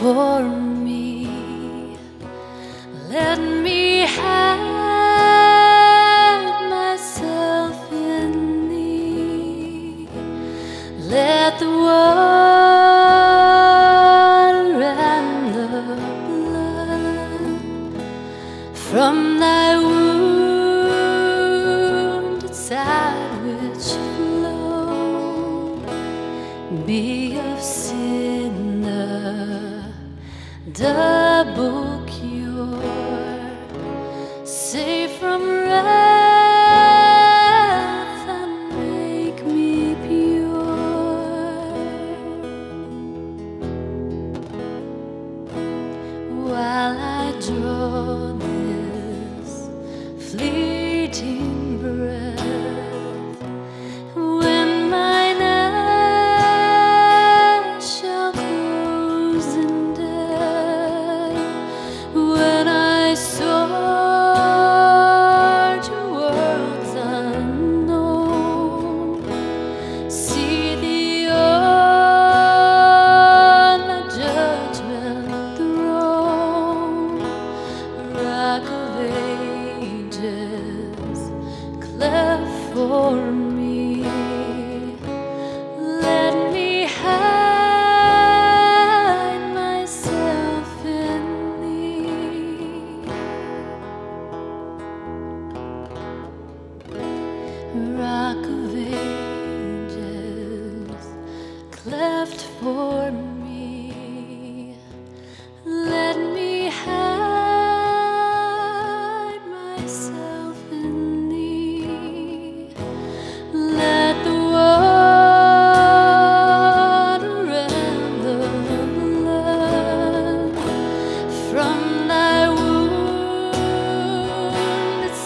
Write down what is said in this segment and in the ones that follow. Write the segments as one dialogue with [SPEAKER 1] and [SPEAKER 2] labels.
[SPEAKER 1] For me.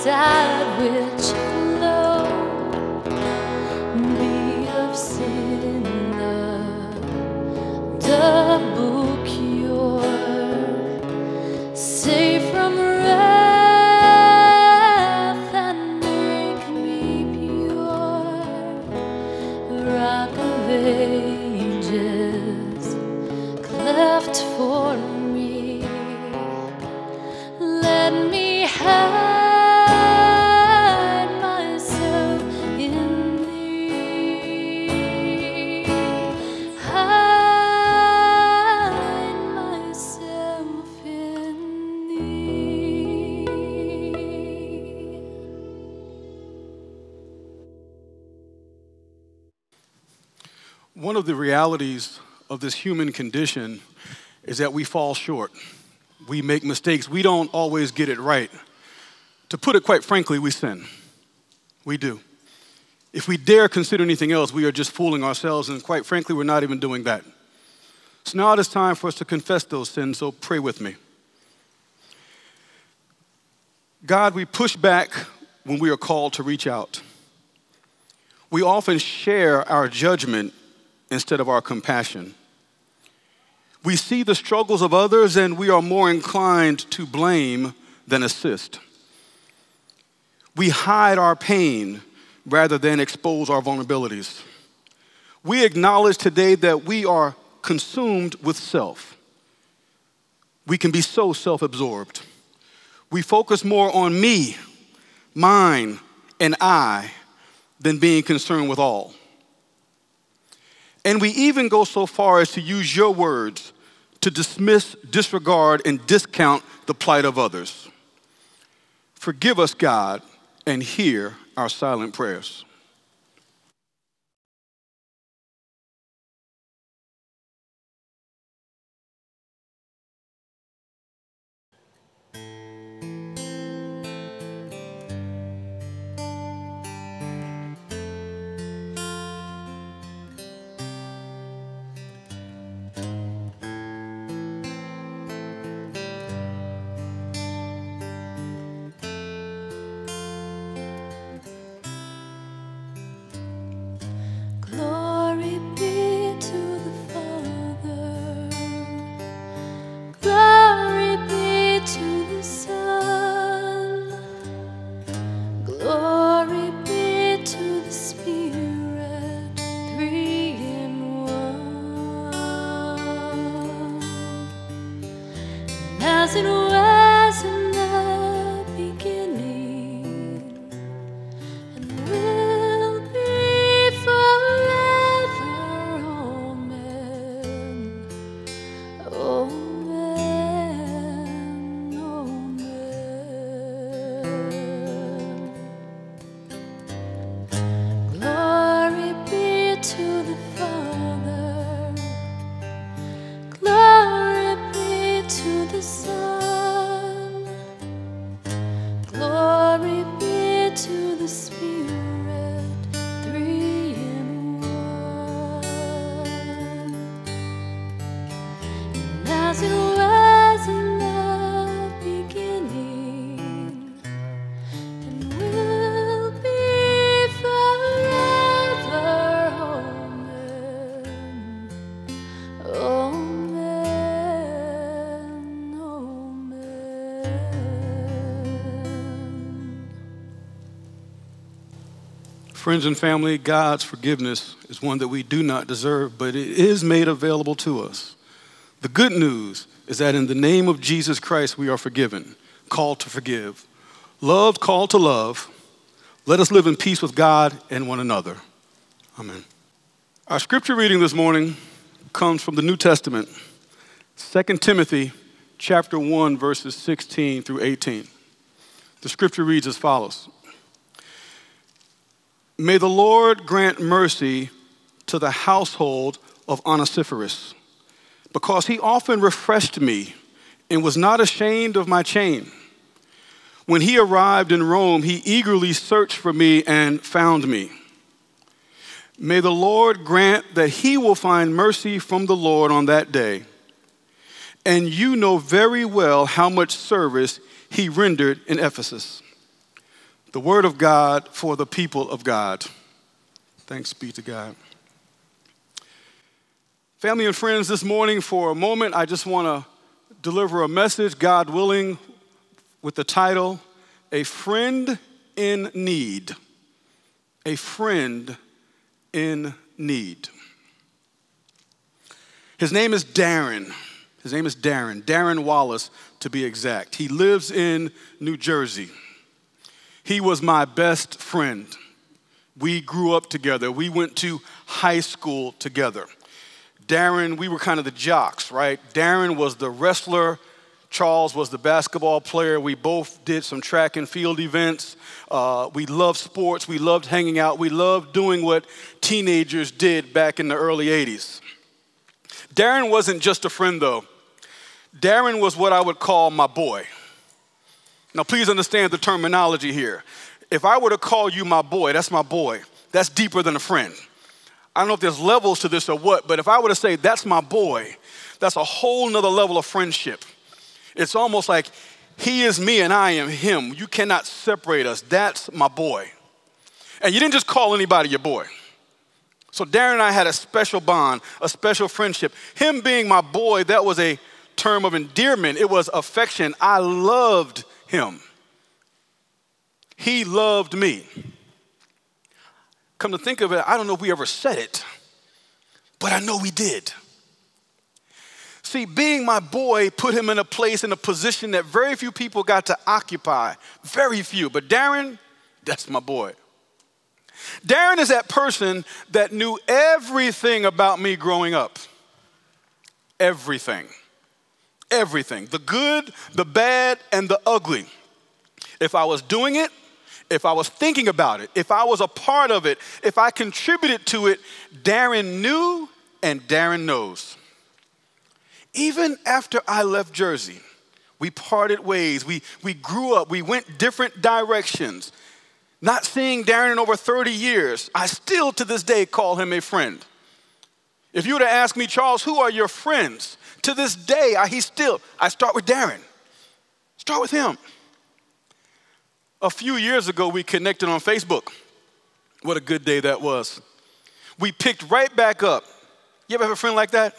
[SPEAKER 1] Side which
[SPEAKER 2] realities of this human condition is that we fall short. We make mistakes. We don't always get it right. To put it quite frankly, we sin. We do. If we dare consider anything else, we are just fooling ourselves, and quite frankly, we're not even doing that. So now it is time for us to confess those sins, so pray with me. God, we push back when we are called to reach out. We often share our judgment instead of our compassion. We see the struggles of others and we are more inclined to blame than assist. We hide our pain rather than expose our vulnerabilities. We acknowledge today that we are consumed with self. We can be so self absorbed. We focus more on me, mine, and I than being concerned with all. And we even go so far as to use your words to dismiss, disregard, and discount the plight of others. Forgive us, God, and hear our silent prayers. Friends and family, God's forgiveness is one that we do not deserve, but it is made available to us. The good news is that in the name of Jesus Christ, we are forgiven, called to forgive, loved, called to love. Let us live in peace with God and one another. Amen. Our scripture reading this morning comes from the New Testament, 2 Timothy chapter 1 verses 16 through 18. The scripture reads as follows: May the Lord grant mercy to the household of Onesiphorus, because he often refreshed me and was not ashamed of my chain. When he arrived in Rome, he eagerly searched for me and found me. May the Lord grant that he will find mercy from the Lord on that day. And you know very well how much service he rendered in Ephesus. The word of God for the people of God. Thanks be to God. Family and friends, this morning, for a moment, I just want to deliver a message, God willing, with the title A Friend in Need. A Friend in Need. His name is Darren. His name is Darren, Darren Wallace to be exact. He lives in New Jersey. He was my best friend. We grew up together. We went to high school together. Darren, we were kind of the jocks, right? Darren was the wrestler. Charles was the basketball player. We both did some track and field events. Uh, we loved sports. We loved hanging out. We loved doing what teenagers did back in the early 80s. Darren wasn't just a friend, though. Darren was what I would call my boy. Now, please understand the terminology here. If I were to call you my boy, that's my boy. That's deeper than a friend. I don't know if there's levels to this or what, but if I were to say that's my boy, that's a whole nother level of friendship. It's almost like he is me and I am him. You cannot separate us. That's my boy. And you didn't just call anybody your boy. So Darren and I had a special bond, a special friendship. Him being my boy, that was a term of endearment, it was affection. I loved him. He loved me. Come to think of it, I don't know if we ever said it, but I know we did. See, being my boy put him in a place, in a position that very few people got to occupy. Very few. But Darren, that's my boy. Darren is that person that knew everything about me growing up. Everything. Everything. The good, the bad, and the ugly. If I was doing it, if I was thinking about it, if I was a part of it, if I contributed to it, Darren knew and Darren knows. Even after I left Jersey, we parted ways, we, we grew up, we went different directions. Not seeing Darren in over 30 years, I still to this day call him a friend. If you were to ask me, Charles, who are your friends? To this day, I, he still, I start with Darren. Start with him. A few years ago, we connected on Facebook. What a good day that was. We picked right back up. You ever have a friend like that?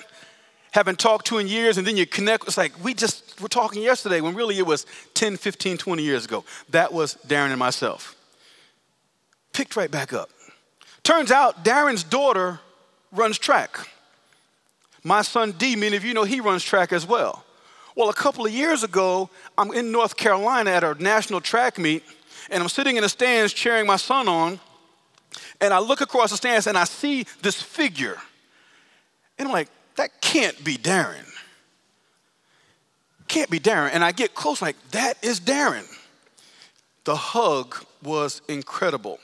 [SPEAKER 2] Haven't talked to in years, and then you connect. It's like we just were talking yesterday when really it was 10, 15, 20 years ago. That was Darren and myself. Picked right back up. Turns out Darren's daughter runs track. My son D, many of you know he runs track as well. Well, a couple of years ago, I'm in North Carolina at a national track meet, and I'm sitting in the stands cheering my son on, and I look across the stands and I see this figure. And I'm like, that can't be Darren. Can't be Darren. And I get close, like, that is Darren. The hug was incredible.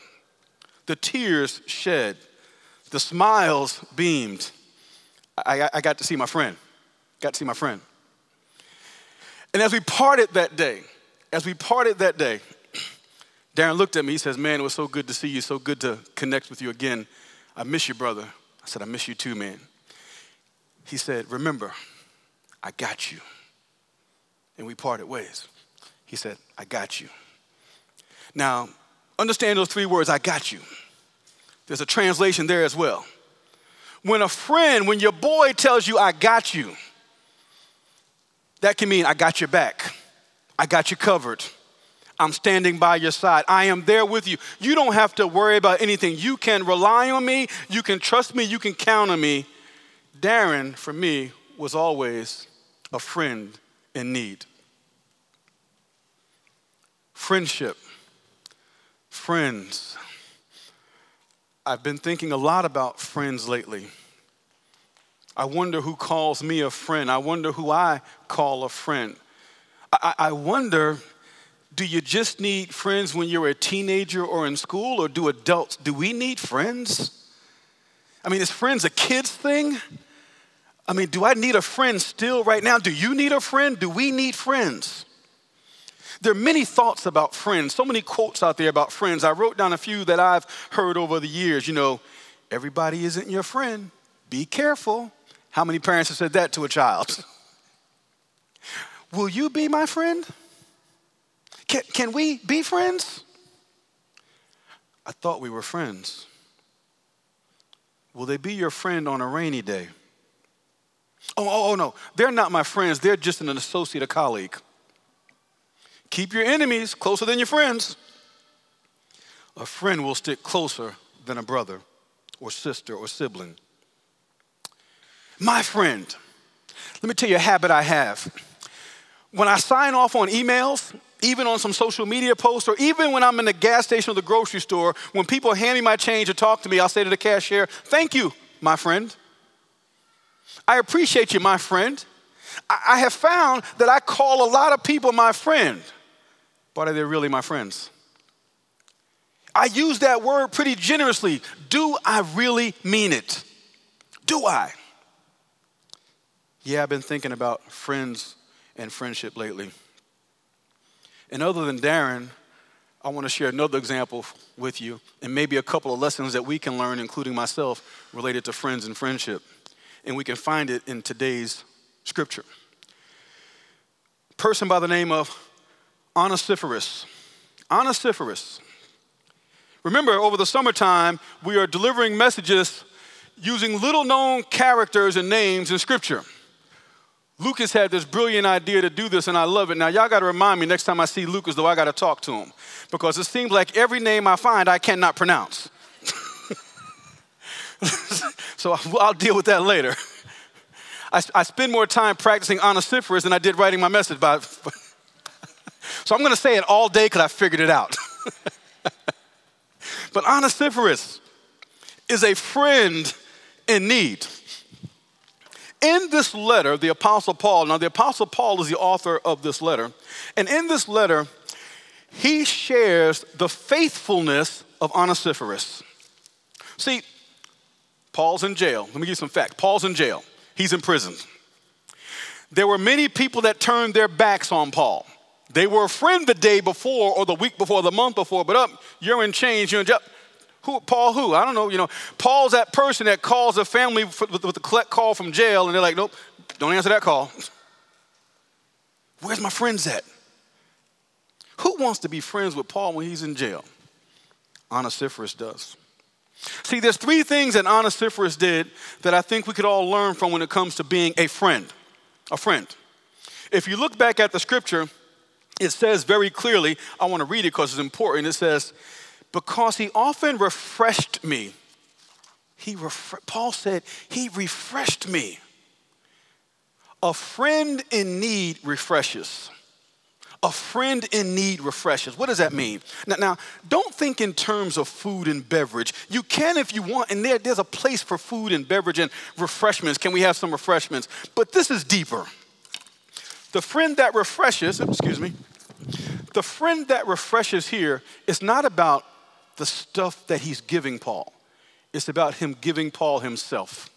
[SPEAKER 2] The tears shed. The smiles beamed. I, I got to see my friend. Got to see my friend. And as we parted that day, as we parted that day, Darren looked at me. He says, Man, it was so good to see you, so good to connect with you again. I miss you, brother. I said, I miss you too, man. He said, Remember, I got you. And we parted ways. He said, I got you. Now, understand those three words, I got you. There's a translation there as well. When a friend, when your boy tells you, I got you, that can mean I got your back, I got you covered. I'm standing by your side. I am there with you. You don't have to worry about anything. You can rely on me. You can trust me. You can count on me. Darren, for me, was always a friend in need. Friendship, friends. I've been thinking a lot about friends lately. I wonder who calls me a friend. I wonder who I call a friend. I, I wonder do you just need friends when you're a teenager or in school, or do adults, do we need friends? I mean, is friends a kid's thing? I mean, do I need a friend still right now? Do you need a friend? Do we need friends? There are many thoughts about friends, so many quotes out there about friends. I wrote down a few that I've heard over the years. You know, everybody isn't your friend. Be careful. How many parents have said that to a child? Will you be my friend? Can, can we be friends? I thought we were friends. Will they be your friend on a rainy day? Oh, oh, oh, no. They're not my friends. They're just an associate, a colleague. Keep your enemies closer than your friends. A friend will stick closer than a brother or sister or sibling. My friend, let me tell you a habit I have. When I sign off on emails, even on some social media posts, or even when I'm in the gas station or the grocery store, when people hand me my change or talk to me, I'll say to the cashier, Thank you, my friend. I appreciate you, my friend. I have found that I call a lot of people my friend, but are they really my friends? I use that word pretty generously. Do I really mean it? Do I? Yeah, I've been thinking about friends and friendship lately. And other than Darren, I want to share another example with you and maybe a couple of lessons that we can learn, including myself, related to friends and friendship. And we can find it in today's scripture. Person by the name of Onesiphorus. Onesiphorus. Remember, over the summertime, we are delivering messages using little known characters and names in scripture. Lucas had this brilliant idea to do this, and I love it. Now, y'all got to remind me next time I see Lucas, though, I got to talk to him because it seems like every name I find I cannot pronounce. so I'll deal with that later. I, I spend more time practicing Onesiphorus than I did writing my message. By, so I'm going to say it all day because I figured it out. but Onesiphorus is a friend in need. In this letter, the Apostle Paul, now the Apostle Paul is the author of this letter, and in this letter, he shares the faithfulness of Onesiphorus. See, Paul's in jail. Let me give you some facts. Paul's in jail, he's in prison. There were many people that turned their backs on Paul. They were a friend the day before, or the week before, the month before, but up, you're in chains, you're in jail. Who, Paul, who? I don't know. You know, Paul's that person that calls a family with, with the collect call from jail, and they're like, nope, don't answer that call. Where's my friends at? Who wants to be friends with Paul when he's in jail? Onesiphorus does. See, there's three things that Onesiphorus did that I think we could all learn from when it comes to being a friend. A friend. If you look back at the scripture, it says very clearly, I want to read it because it's important. It says, Because he often refreshed me. He refre- Paul said, He refreshed me. A friend in need refreshes. A friend in need refreshes. What does that mean? Now, now, don't think in terms of food and beverage. You can if you want, and there, there's a place for food and beverage and refreshments. Can we have some refreshments? But this is deeper. The friend that refreshes, excuse me, the friend that refreshes here is not about the stuff that he's giving Paul, it's about him giving Paul himself.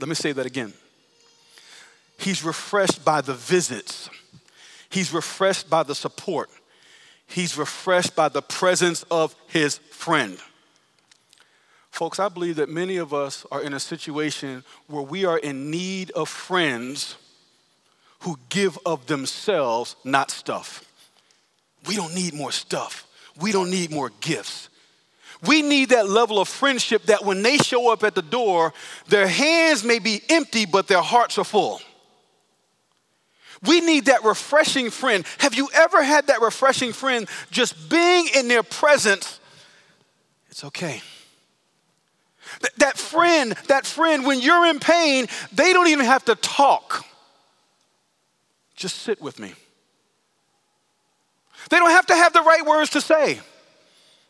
[SPEAKER 2] Let me say that again. He's refreshed by the visits. He's refreshed by the support. He's refreshed by the presence of his friend. Folks, I believe that many of us are in a situation where we are in need of friends who give of themselves, not stuff. We don't need more stuff. We don't need more gifts. We need that level of friendship that when they show up at the door, their hands may be empty, but their hearts are full. We need that refreshing friend. Have you ever had that refreshing friend just being in their presence? It's okay. Th- that friend, that friend, when you're in pain, they don't even have to talk. Just sit with me. They don't have to have the right words to say.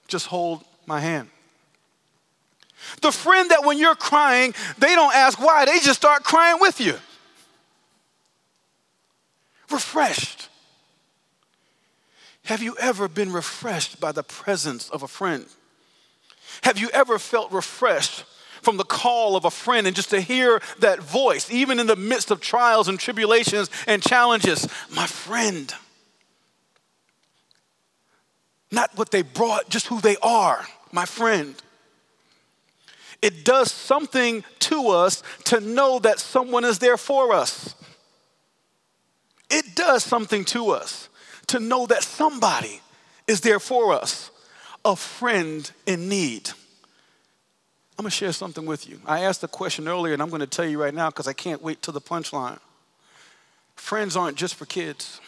[SPEAKER 2] Just hold my hand. The friend that when you're crying, they don't ask why, they just start crying with you refreshed. Have you ever been refreshed by the presence of a friend? Have you ever felt refreshed from the call of a friend and just to hear that voice, even in the midst of trials and tribulations and challenges? My friend. Not what they brought, just who they are, my friend. It does something to us to know that someone is there for us it does something to us to know that somebody is there for us, a friend in need. I'm gonna share something with you. I asked a question earlier, and I'm gonna tell you right now because I can't wait till the punchline. Friends aren't just for kids.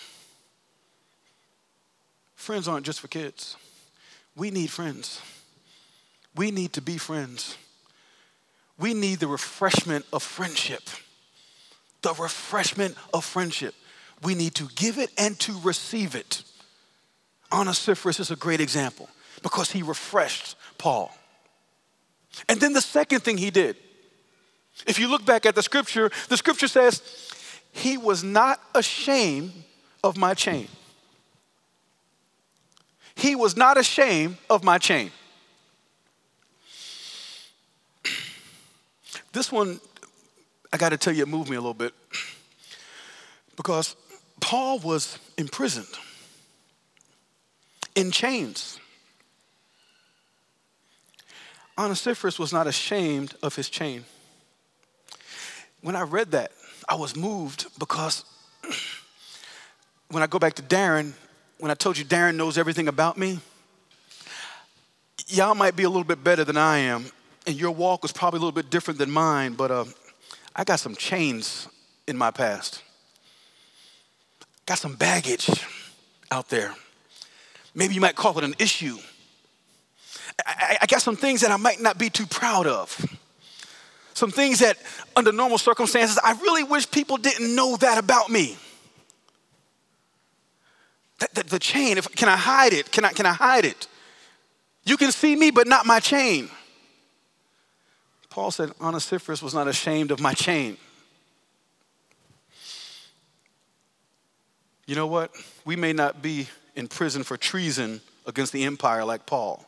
[SPEAKER 2] Friends aren't just for kids. We need friends. We need to be friends. We need the refreshment of friendship. The refreshment of friendship. We need to give it and to receive it. Onesiphorus is a great example because he refreshed Paul. And then the second thing he did, if you look back at the scripture, the scripture says, he was not ashamed of my chain. He was not ashamed of my chain. This one, I got to tell you, it moved me a little bit because Paul was imprisoned in chains. Onesiphorus was not ashamed of his chain. When I read that, I was moved because when I go back to Darren, when I told you Darren knows everything about me, y'all might be a little bit better than I am, and your walk was probably a little bit different than mine, but uh, I got some chains in my past got some baggage out there. Maybe you might call it an issue. I, I, got some things that I might not be too proud of. Some things that, under normal circumstances, I really wish people didn't know that about me. The, the, chain, if, can I hide it? Can I, can I hide it? You can see me, but not my chain. Paul said, Onesiphorus was not ashamed of my chain. You know what? We may not be in prison for treason against the empire like Paul.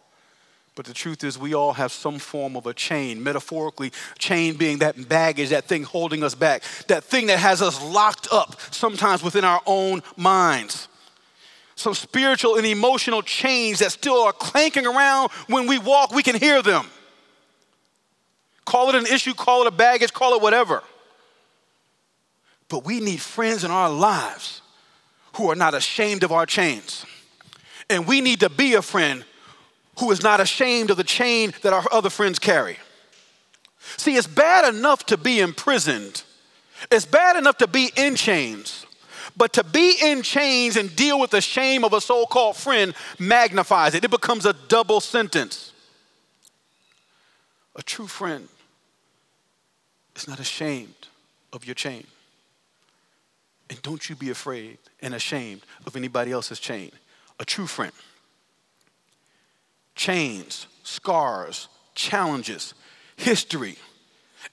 [SPEAKER 2] But the truth is, we all have some form of a chain, metaphorically, chain being that baggage, that thing holding us back, that thing that has us locked up sometimes within our own minds. Some spiritual and emotional chains that still are clanking around when we walk, we can hear them. Call it an issue, call it a baggage, call it whatever. But we need friends in our lives who are not ashamed of our chains. And we need to be a friend who is not ashamed of the chain that our other friends carry. See, it's bad enough to be imprisoned, it's bad enough to be in chains. But to be in chains and deal with the shame of a so called friend magnifies it. It becomes a double sentence. A true friend is not ashamed of your chain. And don't you be afraid and ashamed of anybody else's chain. A true friend chains, scars, challenges, history,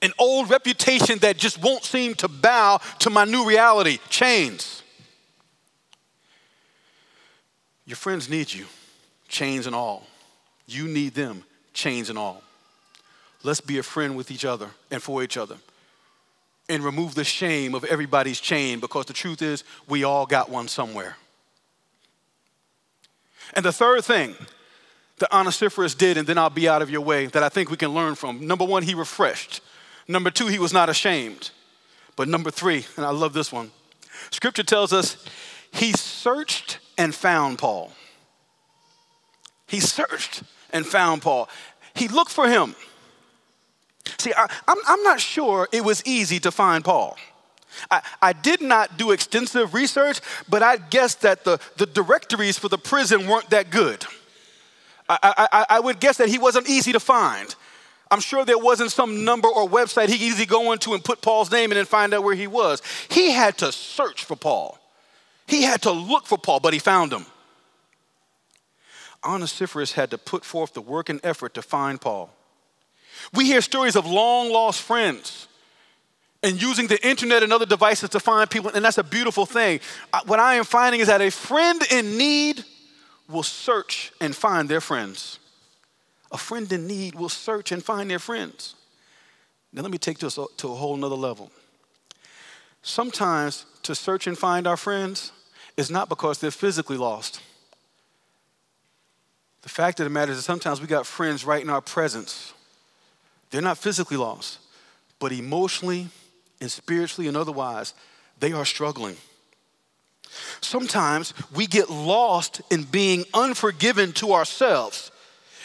[SPEAKER 2] an old reputation that just won't seem to bow to my new reality, chains. Your friends need you, chains and all. You need them, chains and all. Let's be a friend with each other and for each other and remove the shame of everybody's chain because the truth is, we all got one somewhere. And the third thing that Onesiphorus did, and then I'll be out of your way, that I think we can learn from. Number one, he refreshed. Number two, he was not ashamed. But number three, and I love this one, scripture tells us he searched and found Paul. He searched and found Paul. He looked for him. See, I, am not sure it was easy to find Paul. I, I, did not do extensive research, but I guess that the, the directories for the prison weren't that good. I, I, I would guess that he wasn't easy to find. I'm sure there wasn't some number or website he could easily go into and put Paul's name in and find out where he was. He had to search for Paul. He had to look for Paul, but he found him. Onesiphorus had to put forth the work and effort to find Paul. We hear stories of long lost friends and using the internet and other devices to find people, and that's a beautiful thing. What I am finding is that a friend in need will search and find their friends. A friend in need will search and find their friends. Now, let me take this to a whole nother level. Sometimes to search and find our friends is not because they're physically lost. The fact of the matter is sometimes we got friends right in our presence. They're not physically lost, but emotionally and spiritually and otherwise, they are struggling. Sometimes we get lost in being unforgiven to ourselves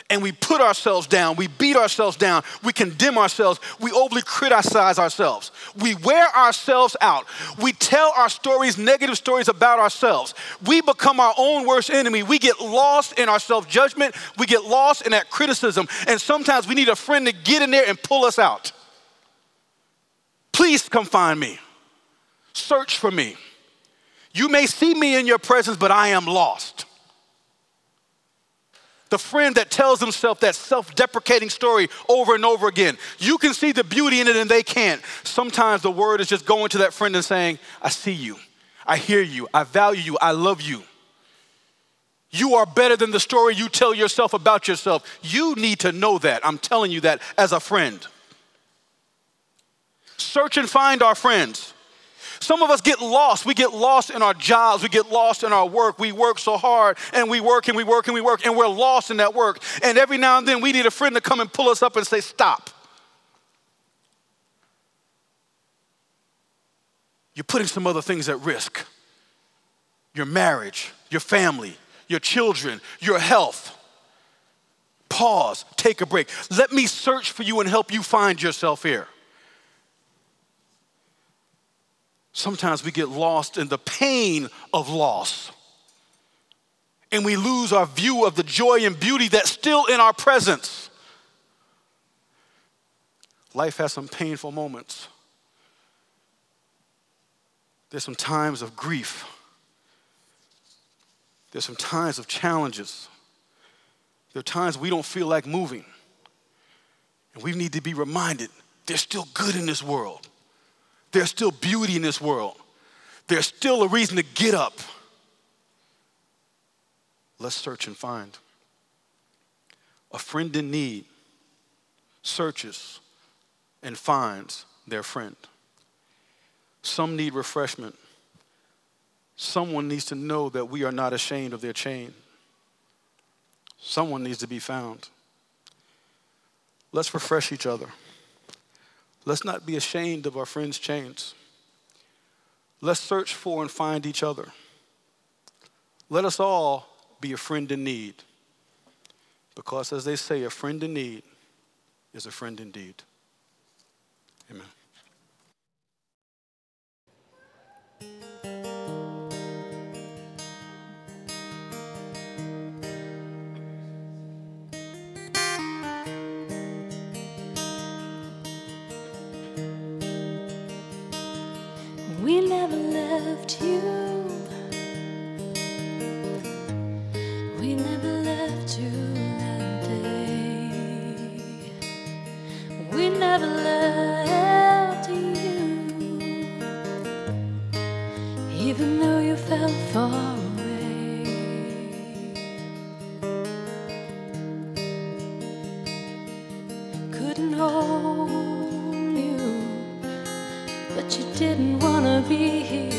[SPEAKER 2] and we put ourselves down, we beat ourselves down, we condemn ourselves, we overly criticize ourselves, we wear ourselves out, we tell our stories, negative stories about ourselves. We become our own worst enemy. We get lost in our self judgment, we get lost in that criticism, and sometimes we need a friend to get in there and pull us out. Please come find me, search for me. You may see me in your presence, but I am lost. The friend that tells himself that self deprecating story over and over again. You can see the beauty in it and they can't. Sometimes the word is just going to that friend and saying, I see you, I hear you, I value you, I love you. You are better than the story you tell yourself about yourself. You need to know that. I'm telling you that as a friend. Search and find our friends. Some of us get lost. We get lost in our jobs. We get lost in our work. We work so hard and we work and we work and we work and we're lost in that work. And every now and then we need a friend to come and pull us up and say, Stop. You're putting some other things at risk your marriage, your family, your children, your health. Pause, take a break. Let me search for you and help you find yourself here. Sometimes we get lost in the pain of loss. And we lose our view of the joy and beauty that's still in our presence. Life has some painful moments. There's some times of grief. There's some times of challenges. There are times we don't feel like moving. And we need to be reminded there's still good in this world. There's still beauty in this world. there's still a reason to get up. Let's search and find. A friend in need searches and finds their friend. Some need refreshment. Someone needs to know that we are not ashamed of their chain. Someone needs to be found. Let's refresh each other. Let's not be ashamed of our friends' chains. Let's search for and find each other. Let us all be a friend in need. Because, as they say, a friend in need is a friend indeed. Amen.
[SPEAKER 1] Left you. We never left you that day. We never left you. Even though you felt far away. Couldn't hold you but you didn't wanna be here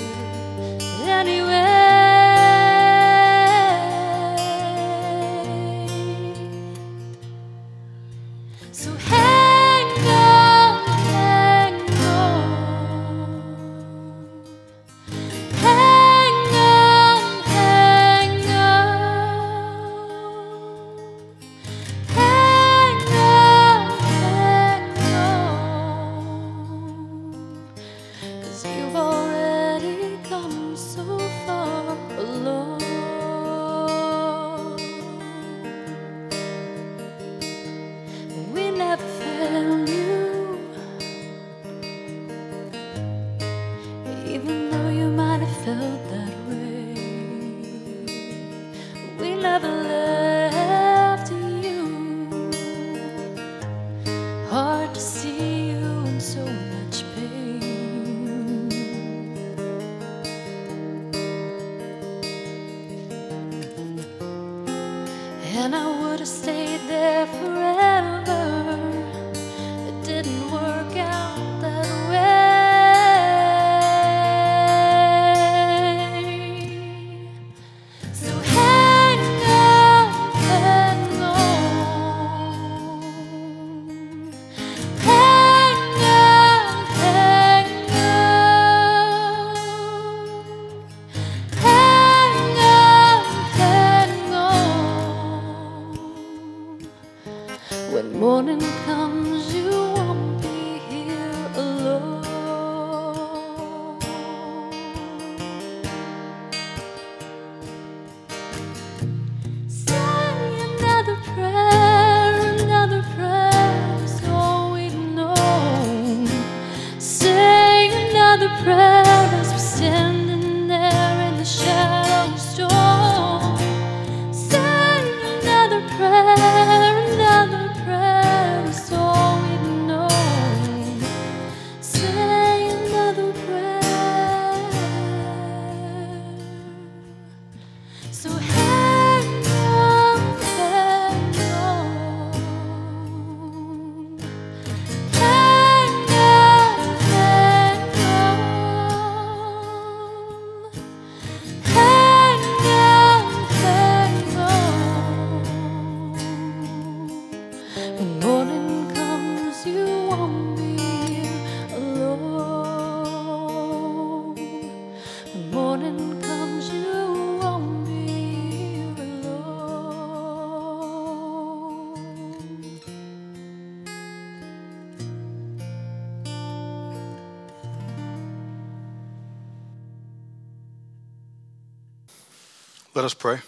[SPEAKER 2] Let us pray.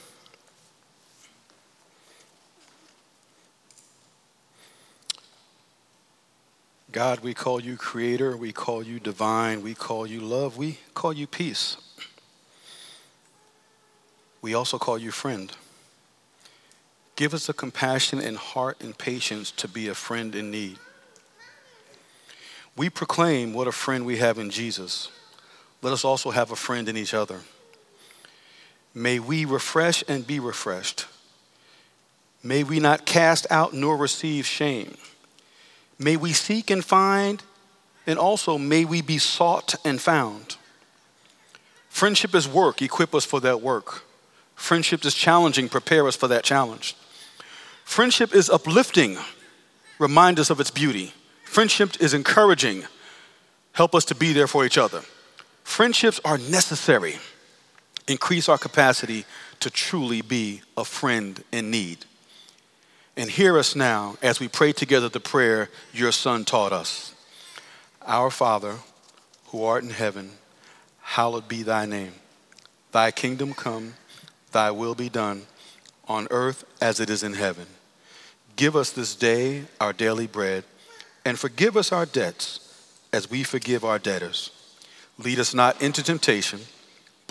[SPEAKER 2] God, we call you creator, we call you divine, we call you love, we call you peace. We also call you friend. Give us the compassion and heart and patience to be a friend in need. We proclaim what a friend we have in Jesus, let us also have a friend in each other. May we refresh and be refreshed. May we not cast out nor receive shame. May we seek and find, and also may we be sought and found. Friendship is work, equip us for that work. Friendship is challenging, prepare us for that challenge. Friendship is uplifting, remind us of its beauty. Friendship is encouraging, help us to be there for each other. Friendships are necessary, increase our capacity to truly be a friend in need. And hear us now as we pray together the prayer your Son taught us Our Father, who art in heaven, hallowed be thy name. Thy kingdom come, thy will be done, on earth as it is in heaven. Give us this day our daily bread, and forgive us our debts as we forgive our debtors. Lead us not into temptation,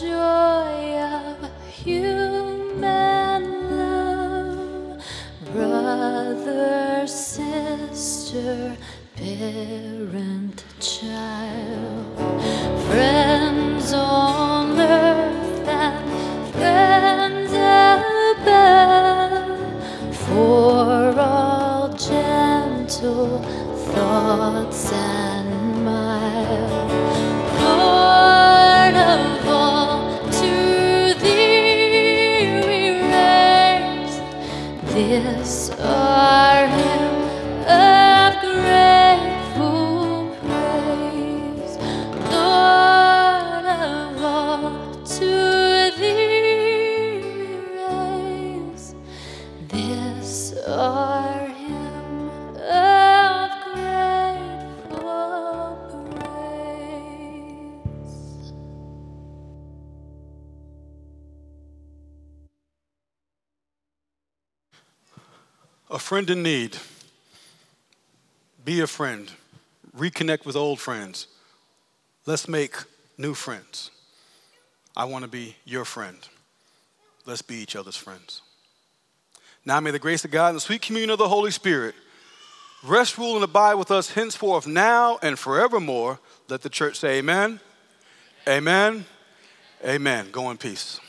[SPEAKER 1] Joy of human love, brother, sister, parent, child,
[SPEAKER 2] A friend in need. Be a friend. Reconnect with old friends. Let's make new friends. I want to be your friend. Let's be each other's friends. Now may the grace of God and the sweet communion of the Holy Spirit rest, rule, and abide with us henceforth, now, and forevermore. Let the church say amen. Amen. Amen. Go in peace.